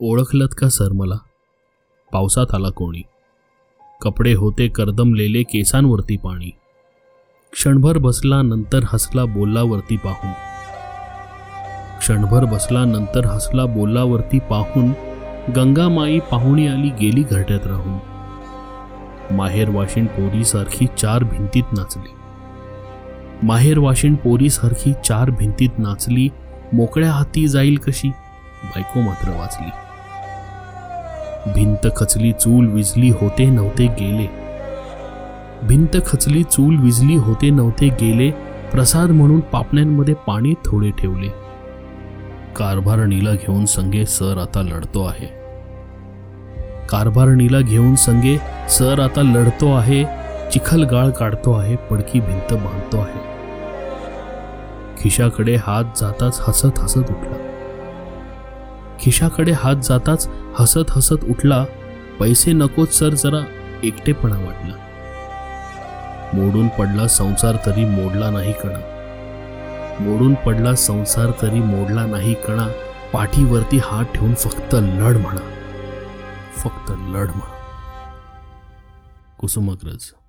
ओळखलत का सर मला? पावसात आला कोणी. कपडे होते करदमलेले केसांवरती पाणी. क्षणभर बसला नंतर हसला बोलावरती पाहून. क्षणभर बसला नंतर हसला बोलावरती पाहून गंगामाई पाहुणी आली गेली घरट्यात राहून. माहेर वाशिण पोरीसारखी चार भिंतीत नाचली. माहेर वाशिण पोरीसारखी चार भिंतीत नाचली. मोकळ्या हाती जाईल कशी? बायको मात्र वाचली. भिंत खचली चूल विजली होते नव्हते गेले. भिंत खचली चूल विजली होते नव्हते गेले प्रसाद म्हणून पापण्यांमध्ये पाणी थोडे ठेवले. कारभारणीला घेऊन संगे सर आता लढतो आहे. कारभारणीला घेऊन संगे सर आता लढतो आहे चिखल गाळ काढतो आहे पडकी भिंत बांधतो आहे. खिशाकडे हात जाताच हसत हसत उठला. खिशाकडे हात जाताच हसत हसत उठला. पैसे नकोत सर जरा एकटेपणा वाटला. मोडून पडला संसार तरी मोडला नाही कणा. मोडून पडला संसार तरी मोडला नाही कणा. पाठीवरती हात ठेवून फक्त लढ म्हणा. फक्त लढ म्हणा. कुसुमाग्रज.